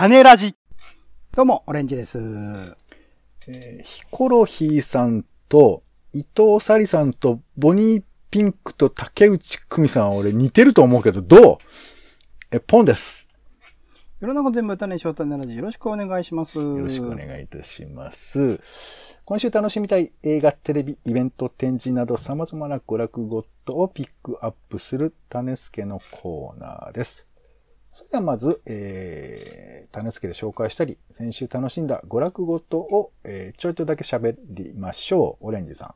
種ラジ。どうも、オレンジです。えーヒコロヒーさんと、伊藤沙莉さんと、ボニーピンクと竹内久美さんは俺似てると思うけど、どう？え、ポンです。世の中全部種翔太種ラジ。よろしくお願いします。よよろしくお願いいたします。今週楽しみたい映画、テレビ、イベント、展示など様々な娯楽ごとをピックアップする種助のコーナーです。それではまず、えー、種付けで紹介したり、先週楽しんだ娯楽ごとを、えー、ちょいとだけ喋りましょう。オレンジさん。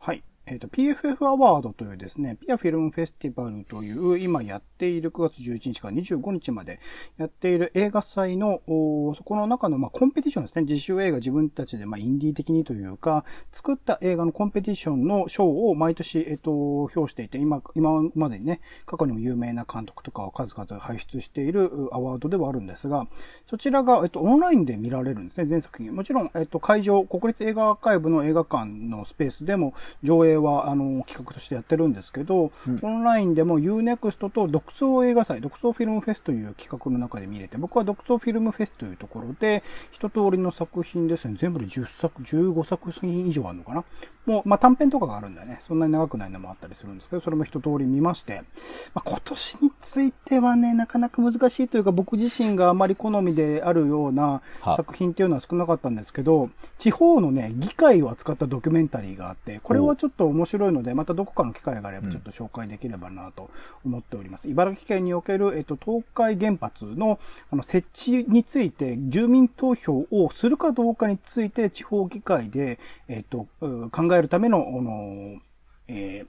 はい。えっ、と、PFF アワードというですね、ピアフィルムフェスティバルという、今やっている9月11日から25日までやっている映画祭の、そこの中の、まあ、コンペティションですね。実習映画自分たちで、まあ、インディー的にというか、作った映画のコンペティションの賞を毎年、えっ、と、表していて、今、今までにね、過去にも有名な監督とかを数々輩出しているアワードではあるんですが、そちらが、えっと、オンラインで見られるんですね、全作品。もちろん、えっと、会場、国立映画アーカイブの映画館のスペースでも上映は、あの、企画としてやってるんですけど、オンラインでも UNEXT と独創映画祭、独創フィルムフェスという企画の中で見れて、僕は独創フィルムフェスというところで、一通りの作品ですね、全部で10作、15作品以上あるのかな？もう、まあ、短編とかがあるんだよね。そんなに長くないのもあったりするんですけど、それも一通り見まして、まあ、今年についてはね、なかなか難しいというか、僕自身があまり好みであるようなは。作品っていうのは少なかったんですけど、地方のね、議会を扱ったドキュメンタリーがあって、これはちょっと面白いので、またどこかの機会があればちょっと紹介できればなと思っております。茨城県における、えっと、東海原発の、あの、設置について、住民投票をするかどうかについて、地方議会で、えっと、う考えるための、あの、えー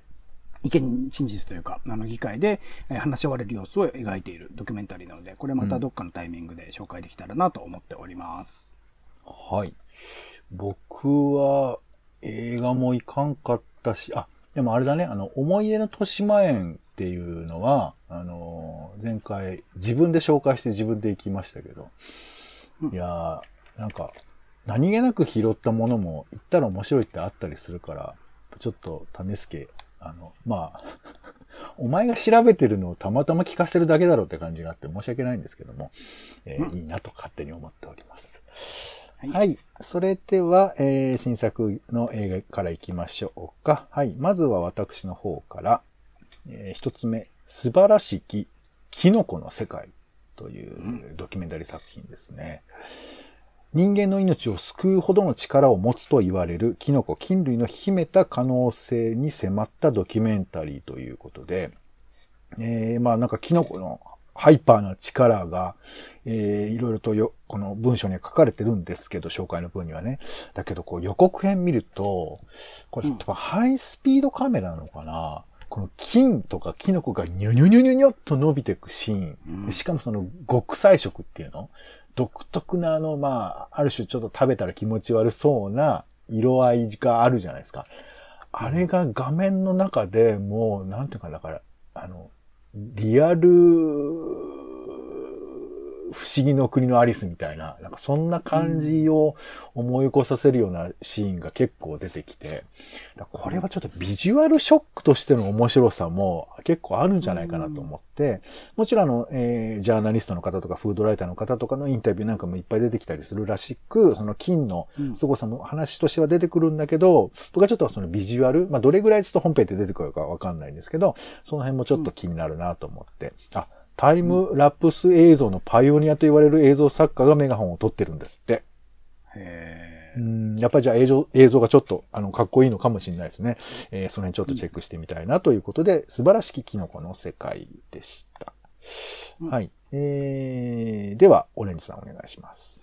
意見陳述というか、あの、議会でえー話し合われる様子を描いているドキュメンタリーなので、これまたどっかのタイミングで紹介できたらなと思っております。はい。僕は映画も行かんかったし、あ、でもあれだね、あの、思い出の豊島園っていうのは、あの、前回自分で紹介して自分で行きましたけど、いやー、なんか、何気なく拾ったものも行ったら面白いってあったりするから、ちょっと種助、あの、まあ、お前が調べてるのをたまたま聞かせるだけだろうって感じがあって申し訳ないんですけども、えーいいなと勝手に思っております。はいはい。それでは、えー新作の映画から行きましょうか。はい。まずは私の方から、えー一つ目、素晴らしきキノコの世界というドキュメンタリー作品ですね。人間の命を救うほどの力を持つと言われるキノコ、菌類の秘めた可能性に迫ったドキュメンタリーということで、えー、まあなんかキノコのハイパーな力が、えー、いろいろとよ、この文章には書かれてるんですけど、紹介の文にはね。だけどこう予告編見ると、これ、ハイスピードカメラなのかなこの菌とかキノコがニュニュニュニュニョっと伸びていくシーン。しかもその極彩色っていうの？独特なあの、まあ、ある種ちょっと食べたら気持ち悪そうな色合いがあるじゃないですか。あれが画面の中でもう、なんていうか、だから、あの、リアル、不思議の国のアリスみたいな、なんかそんな感じを思い起こさせるようなシーンが結構出てきて、これはちょっとビジュアルショックとしての面白さも結構あるんじゃないかなと思って、もちろんあの、えージャーナリストの方とかフードライターの方とかのインタビューなんかもいっぱい出てきたりするらしく、その金のうん。凄さも話としては出てくるんだけど、僕はちょっとそのビジュアル、まあどれぐらいちょっと本編で出てくるかわかんないんですけど、その辺もちょっと気になるなと思って、あ、タイムラプス映像のパイオニアと言われる映像作家がメガホンを撮ってるんですって。へーうん、やっぱりじゃあ映像、映像がちょっと、あの、かっこいいのかもしれないですね。えーその辺ちょっとチェックしてみたいなということで、素晴らしきキノコの世界でした。うんはい。えー、では、オレンジさんお願いします。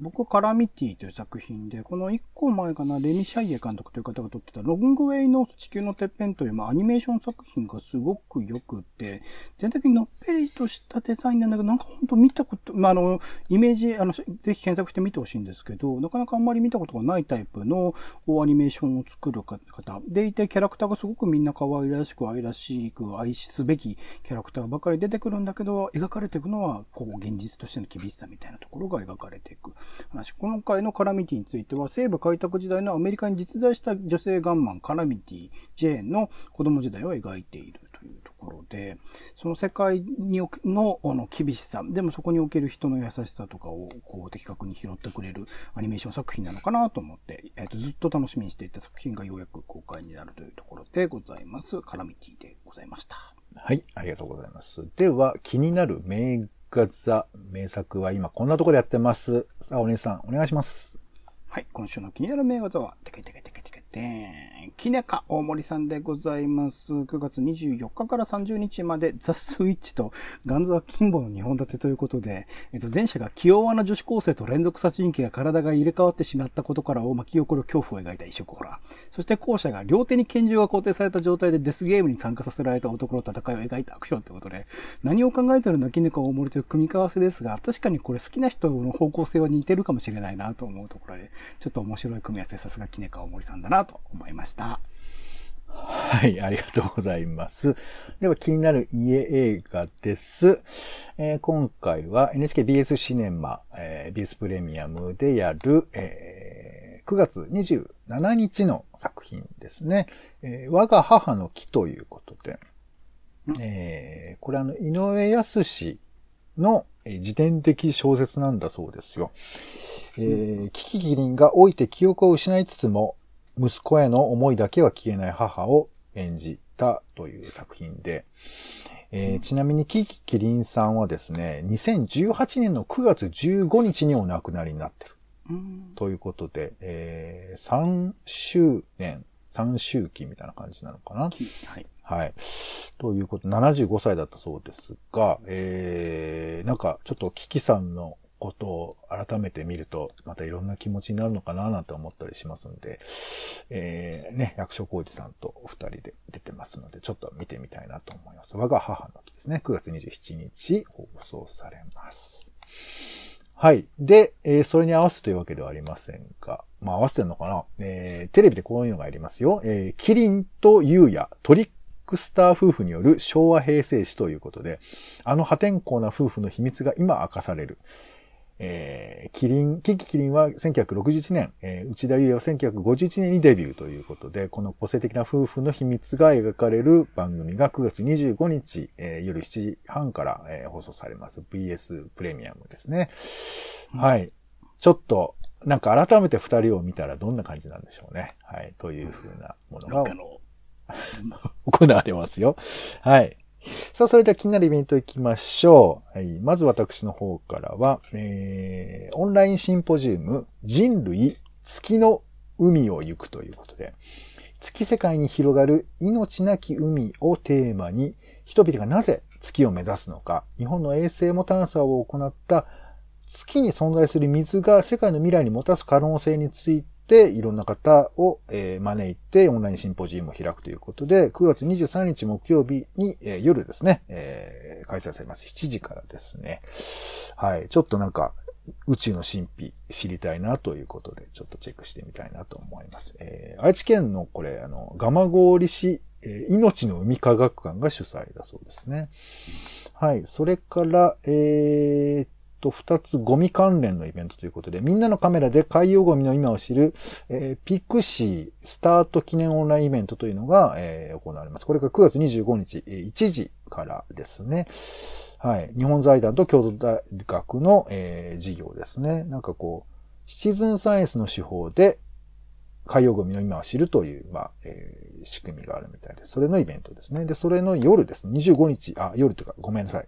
僕、カラミティという作品で、この一個前かな、レミ・シャイエ監督という方が撮ってた、ロングウェイの地球のてっぺんという、まあ、アニメーション作品がすごく良くて、全体的にのっぺりとしたデザインなんだけど、なんか本当見たこと、まあ、あの、イメージ、あの、ぜひ検索して見てほしいんですけど、なかなかあんまり見たことがないタイプのアニメーションを作る方。でいて、キャラクターがすごくみんな可愛らしく、愛らしく、愛すべきキャラクターばかり出てくるんだけど、描かれていくのは、こう、現実としての厳しさみたいなところが描かれていく。話。今回のカラミティについては、西部開拓時代のアメリカに実在した女性ガンマン、カラミティ、ジェーンの子供時代を描いているというところで、その世界にのあの厳しさ、でもそこにおける人の優しさとかをこう的確に拾ってくれるアニメーション作品なのかなと思って、えっ、と、ずっと楽しみにしていた作品がようやく公開になるというところでございます。カラミティでございました。はい、ありがとうございます。では、気になる名画座、名作は今こんなところでやってます。さあ、お姉さん、お願いします。はい、今週の気になる名画座は、てけてけてけてけてん、きねか大森さんでございます。9月24日から30日まで、ザ・スイッチとガンズは金棒の2本立てということで、えっと、前者が気弱な女子高生と連続殺人鬼が体が入れ替わってしまったことからを巻き起こる恐怖を描いた異色ホラー。そして後者が両手に拳銃が固定された状態でデスゲームに参加させられた男の戦いを描いたアクションということで、何を考えてるのきねか大森という組み合わせですが、確かにこれ好きな人の方向性は似てるかもしれないなと思うところで、ちょっと面白い組み合わせ、さすがきねか大森さんだなと思いました。はい、ありがとうございます。では、気になる家映画です。えー今回は NHKBS シネマ、えー BS プレミアムでやる、えー9月27日の作品ですね。えー我が母の木ということで、えーこれあの、井上康のえー自伝的小説なんだそうですよ。えーキキキリンが老いて記憶を失いつつも、息子への思いだけは消えない母を演じたという作品で、えーちなみにキキキリンさんはですね、2018年の9月15日にお亡くなりになってる。うん。ということで、えー3周年、3周期みたいな感じなのかな？きはい。はい。ということ、75歳だったそうですが、えー、なんかちょっとキキさんのことを改めて見ると、またいろんな気持ちになるのかななんて思ったりしますんで、えー、ね、役所広司さんとお二人で出てますので、ちょっと見てみたいなと思います。我が母の木ですね。9月27日放送されます。はい。で、えーそれに合わせというわけではありませんが、まあ合わせてんのかな？えーテレビでこういうのがありますよ。えーキリンとユウヤ、トリックスター夫婦による昭和平成史ということで、あの破天荒な夫婦の秘密が今明かされる。えーキリン、キキキリンは1961年、えー内田裕也は1951年にデビューということで、この個性的な夫婦の秘密が描かれる番組が9月25日、えー夜7時半から、えー放送されます。BS プレミアムですね。はい。ちょっと、なんか改めて二人を見たらどんな感じなんでしょうね。はい。というふうなものが。行われますよ。はい。さあ、それでは気になるイベント行きましょう。はい。まず私の方からは、えー、オンラインシンポジウム、人類月の海を行くということで、月世界に広がる命なき海をテーマに、人々がなぜ月を目指すのか、日本の衛星も探査を行った月に存在する水が世界の未来にもたす可能性について、いろんな方を、えー招いてオンラインシンポジウムを開くということで、9月23日木曜日に、えー夜ですね、えー開催されます。7時からですね。はい。ちょっとなんか、宇宙の神秘知りたいなということで、ちょっとチェックしてみたいなと思います。えー愛知県のこれ、あの、蒲郡市、えー命の海科学館が主催だそうですね。はい。それから、えーと、二つゴミ関連のイベントということで、みんなのカメラで海洋ゴミの今を知る、えーピクシースタート記念オンラインイベントというのが、えー行われます。これが9月25日、えー1時からですね。はい。日本財団と京都大学の、えー事業ですね。なんかこう、シチズンサイエンスの手法で、海洋ゴミの今を知るという、まあ、えー仕組みがあるみたいです。それのイベントですね。で、それの夜ですね。25日、あ、夜というか、ごめんなさい。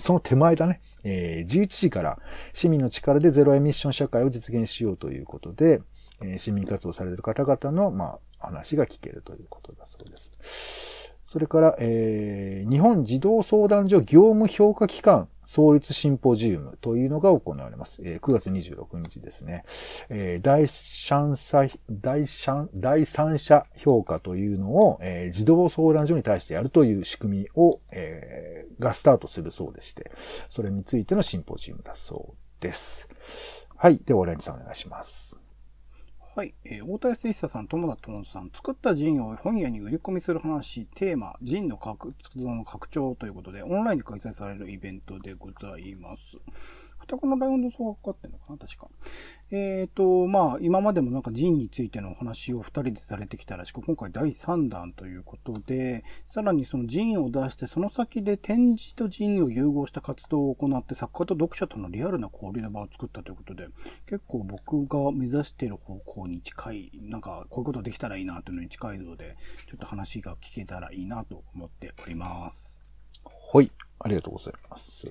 えーその手前だね。えー11時から市民の力でゼロエミッション社会を実現しようということで、えー市民活動されている方々の、まあ、話が聞けるということだそうです。それから、えー日本児童相談所業務評価機関創立シンポジウムというのが行われます。えー9月26日ですね。えー第三者、第三、第三者評価というのを、えー児童相談所に対してやるという仕組みを、えーがスタートするそうでして、それについてのシンポジウムだそうです。はい。では、オレンジさんお願いします。はい。えー、大田康久さん、友田友さん、作ったジンを本屋に売り込みする話、テーマ、ジンの活動の拡張ということで、オンラインで開催されるイベントでございます。双子のライオンの層がかかってんのかな確か。えっ、ー、と、まあ、今までもなんかジンについてのお話を二人でされてきたらしく、今回第3弾ということで、さらにそのジンを出して、その先で展示とジンを融合した活動を行って、作家と読者とのリアルな交流の場を作ったということで、結構僕が目指している方向に近い、なんかこういうことできたらいいなというのに近いので、ちょっと話が聞けたらいいなと思っております。はい。ありがとうございます。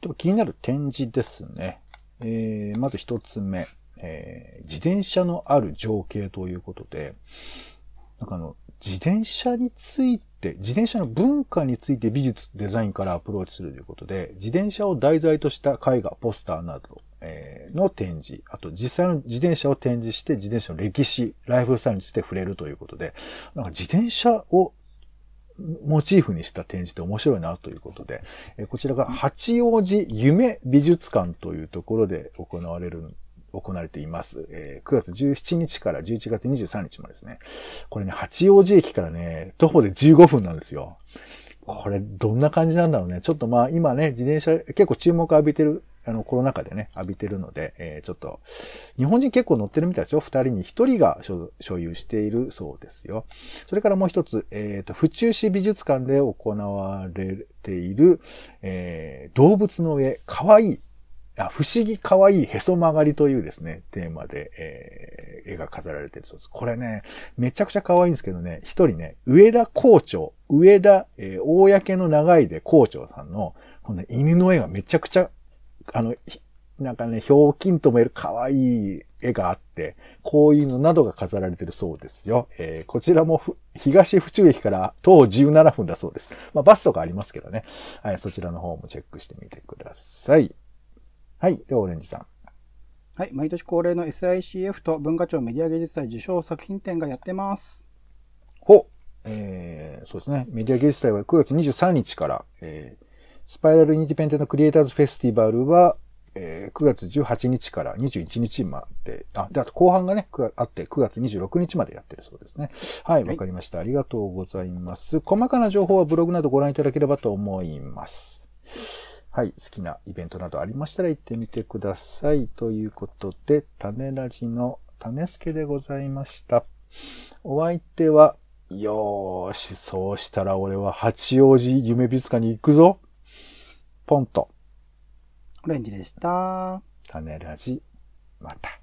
では気になる展示ですね。えー、まず一つ目、えー、自転車のある情景ということで、なんかあの、自転車について、自転車の文化について美術、デザインからアプローチするということで、自転車を題材とした絵画、ポスターなど、えー、の展示、あと実際の自転車を展示して自転車の歴史、ライフスタイルについて触れるということで、なんか自転車をモチーフにした展示って面白いなということで、えこちらが八王子夢美術館というところで行われる行われています。えー、9月17日から11月23日までですね。これね、八王子駅からね、徒歩で15分なんですよ。これ、どんな感じなんだろうね。ちょっとまあ、今ね、自転車結構注目浴びてるあの、コロナ禍でね、浴びてるので、えー、ちょっと、日本人結構乗ってるみたいですよ。二人に一人が所有しているそうですよ。それからもう一つ、えっ、ー、と、府中市美術館で行われている、えー、動物の絵、かわいい。あ不思議かわいいへそ曲がりというですね、テーマで、えー、絵が飾られてるそうです。これね、めちゃくちゃ可愛いんですけどね、一人ね、上田校長、上田、えー、公の長いで校長さんの、この犬の絵がめちゃくちゃあの、なんかね、ひょうきんとも言える可愛い絵があって、こういうのなどが飾られてるそうですよ。えー、こちらも東府中駅から徒歩17分だそうです。まあ、バスとかありますけどね。はい、そちらの方もチェックしてみてください。はい、ではオレンジさん。はい、毎年恒例の SICF と文化庁メディア芸術祭受賞作品展がやってます。ほえー、そうですね。メディア芸術祭は9月23日から、えースパイラルインディペンデントクリエイターズフェスティバルは、えー、9月18日から21日まで、あ、で、あと後半がね、あって9月26日までやってるそうですね。はい、わかりました。ありがとうございます。細かな情報はブログなどご覧いただければと思います。はい、好きなイベントなどありましたら行ってみてください。ということで、種ラジの種助でございました。お相手は、よーし、そうしたら俺は八王子夢美術館に行くぞ。ポンと。オレンジでした。種ラジ、また。